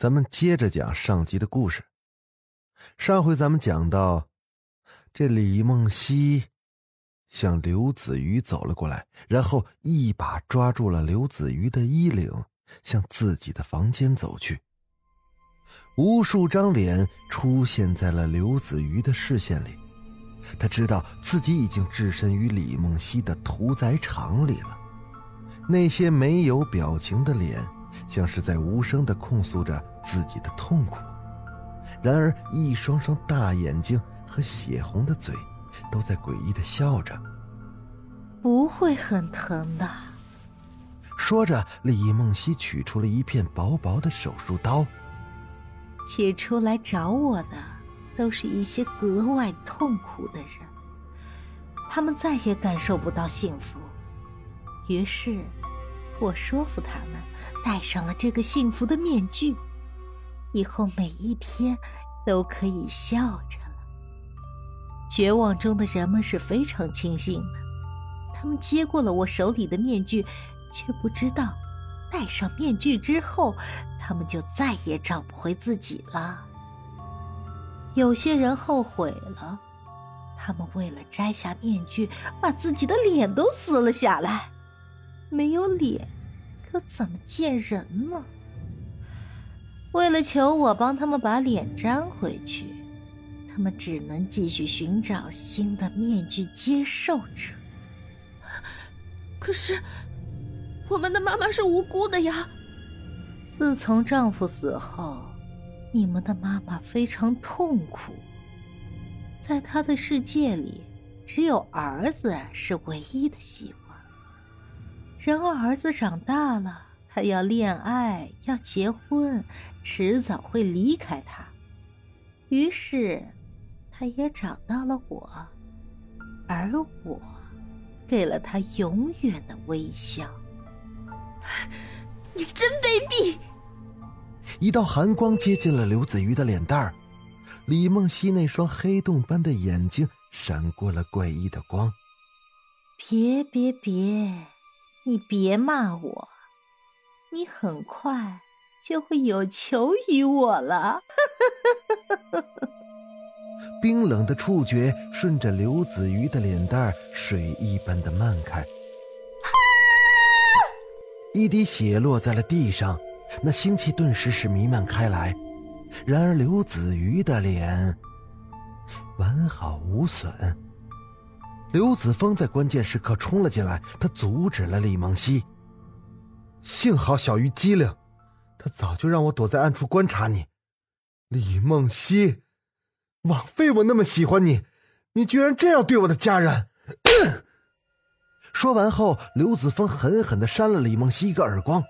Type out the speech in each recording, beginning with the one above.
咱们接着讲上集的故事。上回咱们讲到，这李梦溪向刘子瑜走了过来，然后一把抓住了刘子瑜的衣领，向自己的房间走去。无数张脸出现在了刘子瑜的视线里，他知道自己已经置身于李梦溪的屠宰场里了。那些没有表情的脸。像是在无声的控诉着自己的痛苦，然而一双双大眼睛和血红的嘴，都在诡异的笑着。不会很疼的。说着，李梦溪取出了一片薄薄的手术刀。起初来找我的，都是一些格外痛苦的人，他们再也感受不到幸福，于是。我说服他们戴上了这个幸福的面具，以后每一天都可以笑着了。绝望中的人们是非常庆幸的，他们接过了我手里的面具，却不知道戴上面具之后，他们就再也找不回自己了。有些人后悔了，他们为了摘下面具，把自己的脸都撕了下来。没有脸，可怎么见人呢？为了求我帮他们把脸粘回去，他们只能继续寻找新的面具接受者。可是，我们的妈妈是无辜的呀！自从丈夫死后，你们的妈妈非常痛苦，在她的世界里，只有儿子是唯一的希望。然而，儿子长大了，他要恋爱，要结婚，迟早会离开他。于是，他也找到了我，而我给了他永远的微笑。你真卑鄙！一道寒光接近了刘子瑜的脸蛋儿，李梦溪那双黑洞般的眼睛闪过了怪异的光。别别别！你别骂我，你很快就会有求于我了。冰冷的触觉顺着刘子瑜的脸蛋水一般的漫开，一滴血落在了地上，那腥气顿时是弥漫开来。然而刘子瑜的脸完好无损。刘子峰在关键时刻冲了进来，他阻止了李梦溪。幸好小鱼机灵，他早就让我躲在暗处观察你。李梦溪，枉费我那么喜欢你，你居然这样对我的家人！说完后，刘子峰狠狠的扇了李梦溪一个耳光，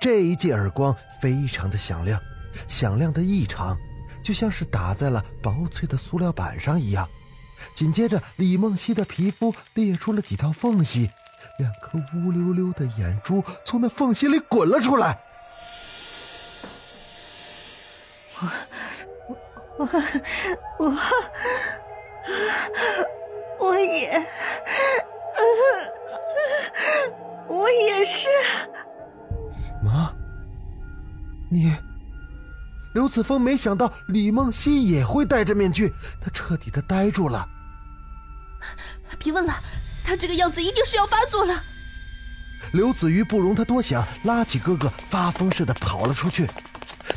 这一记耳光非常的响亮，响亮的异常，就像是打在了薄脆的塑料板上一样。紧接着，李梦溪的皮肤裂出了几道缝隙，两颗乌溜溜的眼珠从那缝隙里滚了出来。我，我，我，我也，我也是。什么？你？刘子峰没想到李梦溪也会戴着面具，他彻底的呆住了。别问了，他这个样子一定是要发作了。刘子瑜不容他多想，拉起哥哥发疯似的跑了出去。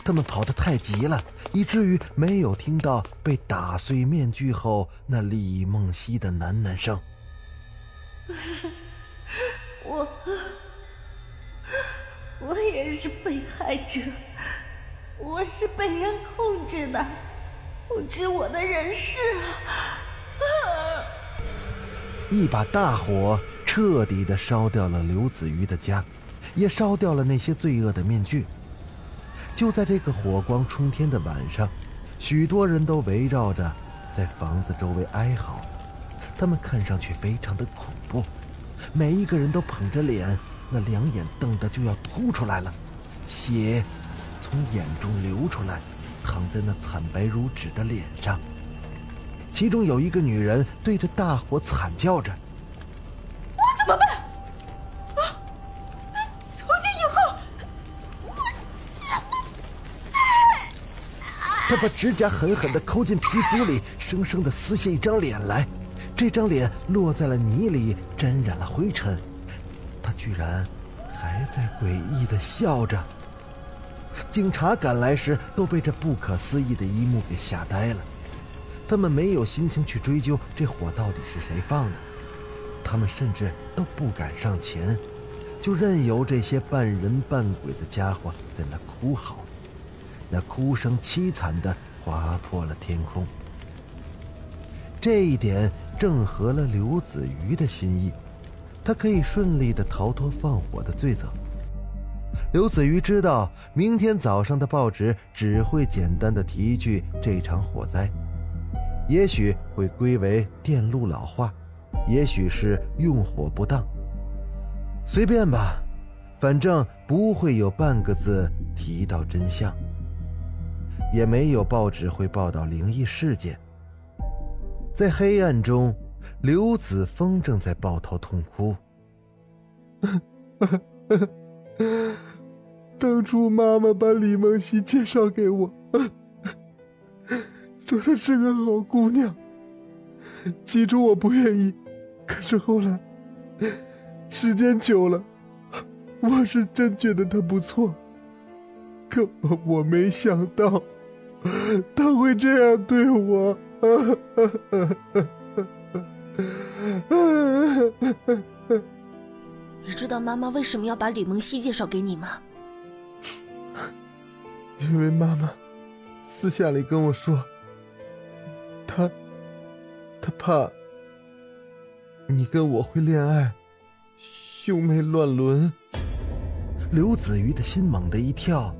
他们跑得太急了，以至于没有听到被打碎面具后那李梦溪的喃喃声。我，我也是被害者。我是被人控制的，控制我的人是。一把大火彻底的烧掉了刘子瑜的家，也烧掉了那些罪恶的面具。就在这个火光冲天的晚上，许多人都围绕着在房子周围哀嚎，他们看上去非常的恐怖，每一个人都捧着脸，那两眼瞪得就要凸出来了，血从眼中流出来，淌在那惨白如纸的脸上。其中有一个女人对着大火惨叫着：“我怎么办？啊！从今以后，我怎么办？”她把指甲狠狠地抠进皮肤里，生生的撕下一张脸来。这张脸落在了泥里，沾染了灰尘。她居然还在诡异的笑着。警察赶来时，都被这不可思议的一幕给吓呆了。他们没有心情去追究这火到底是谁放的，他们甚至都不敢上前，就任由这些半人半鬼的家伙在那哭嚎，那哭声凄惨的划破了天空。这一点正合了刘子瑜的心意，他可以顺利的逃脱放火的罪责。刘子瑜知道，明天早上的报纸只会简单的提一句这场火灾。也许会归为电路老化，也许是用火不当。随便吧，反正不会有半个字提到真相，也没有报纸会报道灵异事件。在黑暗中，刘子峰正在抱头痛哭。当初妈妈把李梦溪介绍给我。说她是个好姑娘，起初我不愿意，可是后来，时间久了，我是真觉得她不错。可我没想到，她会这样对我。你知道妈妈为什么要把李梦溪介绍给你吗？因为妈妈私下里跟我说。他，他怕你跟我会恋爱，兄妹乱伦。刘子瑜的心猛地一跳，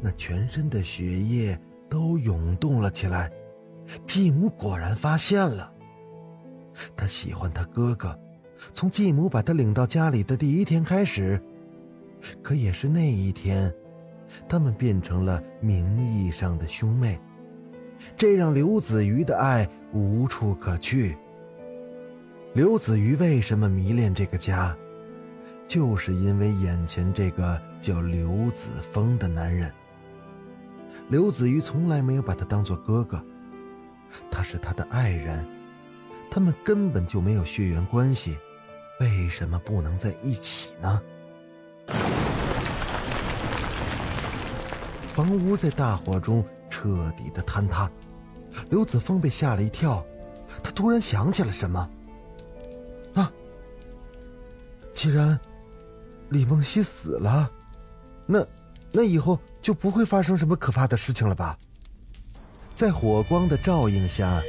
那全身的血液都涌动了起来。继母果然发现了，他喜欢他哥哥，从继母把他领到家里的第一天开始。可也是那一天，他们变成了名义上的兄妹。这让刘子瑜的爱无处可去。刘子瑜为什么迷恋这个家，就是因为眼前这个叫刘子峰的男人。刘子瑜从来没有把他当做哥哥，他是他的爱人，他们根本就没有血缘关系，为什么不能在一起呢？房屋在大火中。彻底的坍塌，刘子峰被吓了一跳，他突然想起了什么。啊！既然李梦溪死了，那那以后就不会发生什么可怕的事情了吧？在火光的照映下，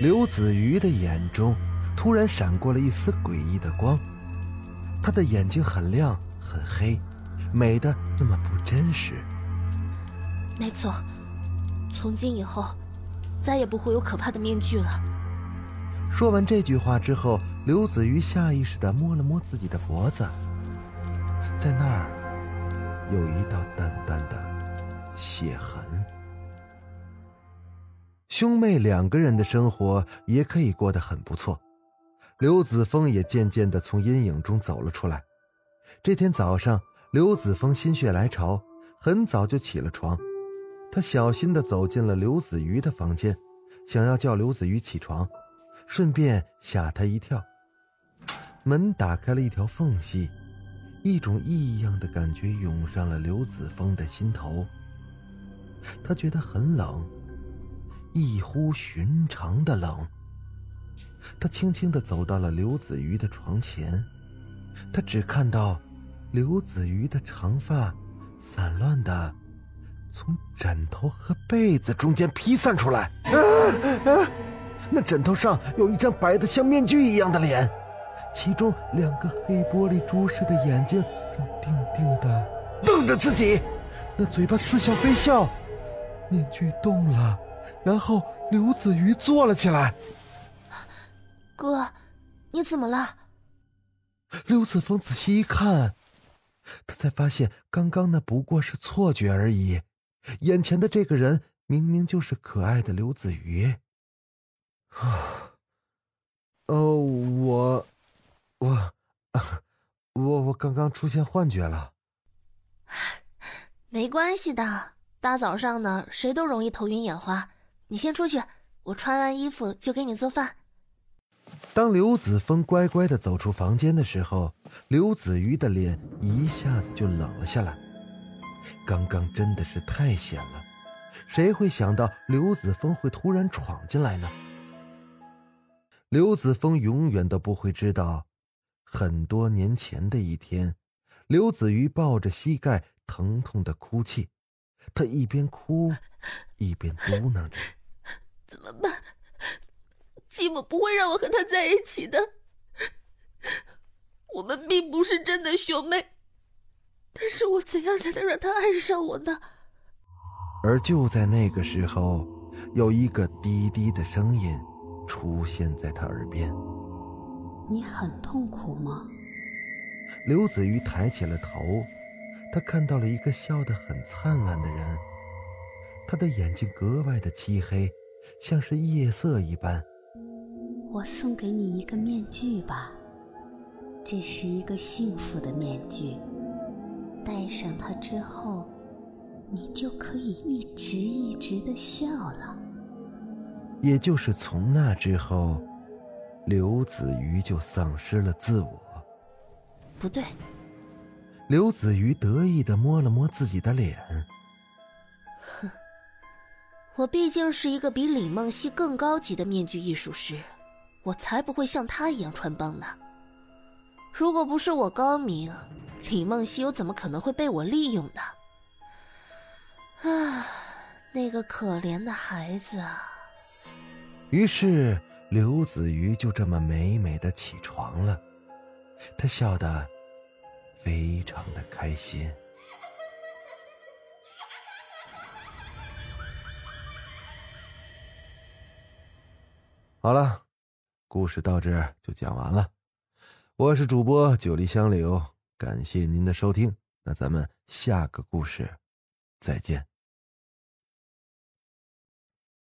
刘子瑜的眼中突然闪过了一丝诡异的光，他的眼睛很亮很黑，美的那么不真实。没错。从今以后，再也不会有可怕的面具了。说完这句话之后，刘子瑜下意识的摸了摸自己的脖子，在那儿有一道淡淡的血痕。兄妹两个人的生活也可以过得很不错，刘子峰也渐渐的从阴影中走了出来。这天早上，刘子峰心血来潮，很早就起了床。他小心地走进了刘子瑜的房间，想要叫刘子瑜起床，顺便吓他一跳。门打开了一条缝隙，一种异样的感觉涌上了刘子峰的心头。他觉得很冷，异乎寻常的冷。他轻轻地走到了刘子瑜的床前，他只看到刘子瑜的长发散乱的。从枕头和被子中间披散出来，啊啊！那枕头上有一张白的像面具一样的脸，其中两个黑玻璃珠似的眼睛正定定的瞪着自己，那嘴巴似笑非笑，面具动了，然后刘子瑜坐了起来。哥，你怎么了？刘子峰仔细一看，他才发现刚刚那不过是错觉而已，眼前的这个人明明就是可爱的刘子瑜。啊，哦，我，我，我我刚刚出现幻觉了。没关系的，大早上的谁都容易头晕眼花。你先出去，我穿完衣服就给你做饭。当刘子峰乖乖的走出房间的时候，刘子瑜的脸一下子就冷了下来。刚刚真的是太险了，谁会想到刘子峰会突然闯进来呢？刘子峰永远都不会知道，很多年前的一天，刘子瑜抱着膝盖疼痛的哭泣，他一边哭，一边嘟囔着：“怎么办？”继母不会让我和他在一起的。我们并不是真的兄妹，但是我怎样才能让他爱上我呢？而就在那个时候，有一个低低的声音出现在他耳边：“你很痛苦吗？”刘子瑜抬起了头，他看到了一个笑得很灿烂的人，他的眼睛格外的漆黑，像是夜色一般。我送给你一个面具吧，这是一个幸福的面具。戴上它之后，你就可以一直一直的笑了。也就是从那之后，刘子瑜就丧失了自我。不对，刘子瑜得意的摸了摸自己的脸。哼，我毕竟是一个比李梦溪更高级的面具艺术师。我才不会像他一样穿帮呢！如果不是我高明，李梦溪又怎么可能会被我利用呢？啊，那个可怜的孩子啊！于是刘子瑜就这么美美的起床了，他笑得非常的开心。好了。故事到这就讲完了，我是主播九黎香柳，感谢您的收听，那咱们下个故事再见。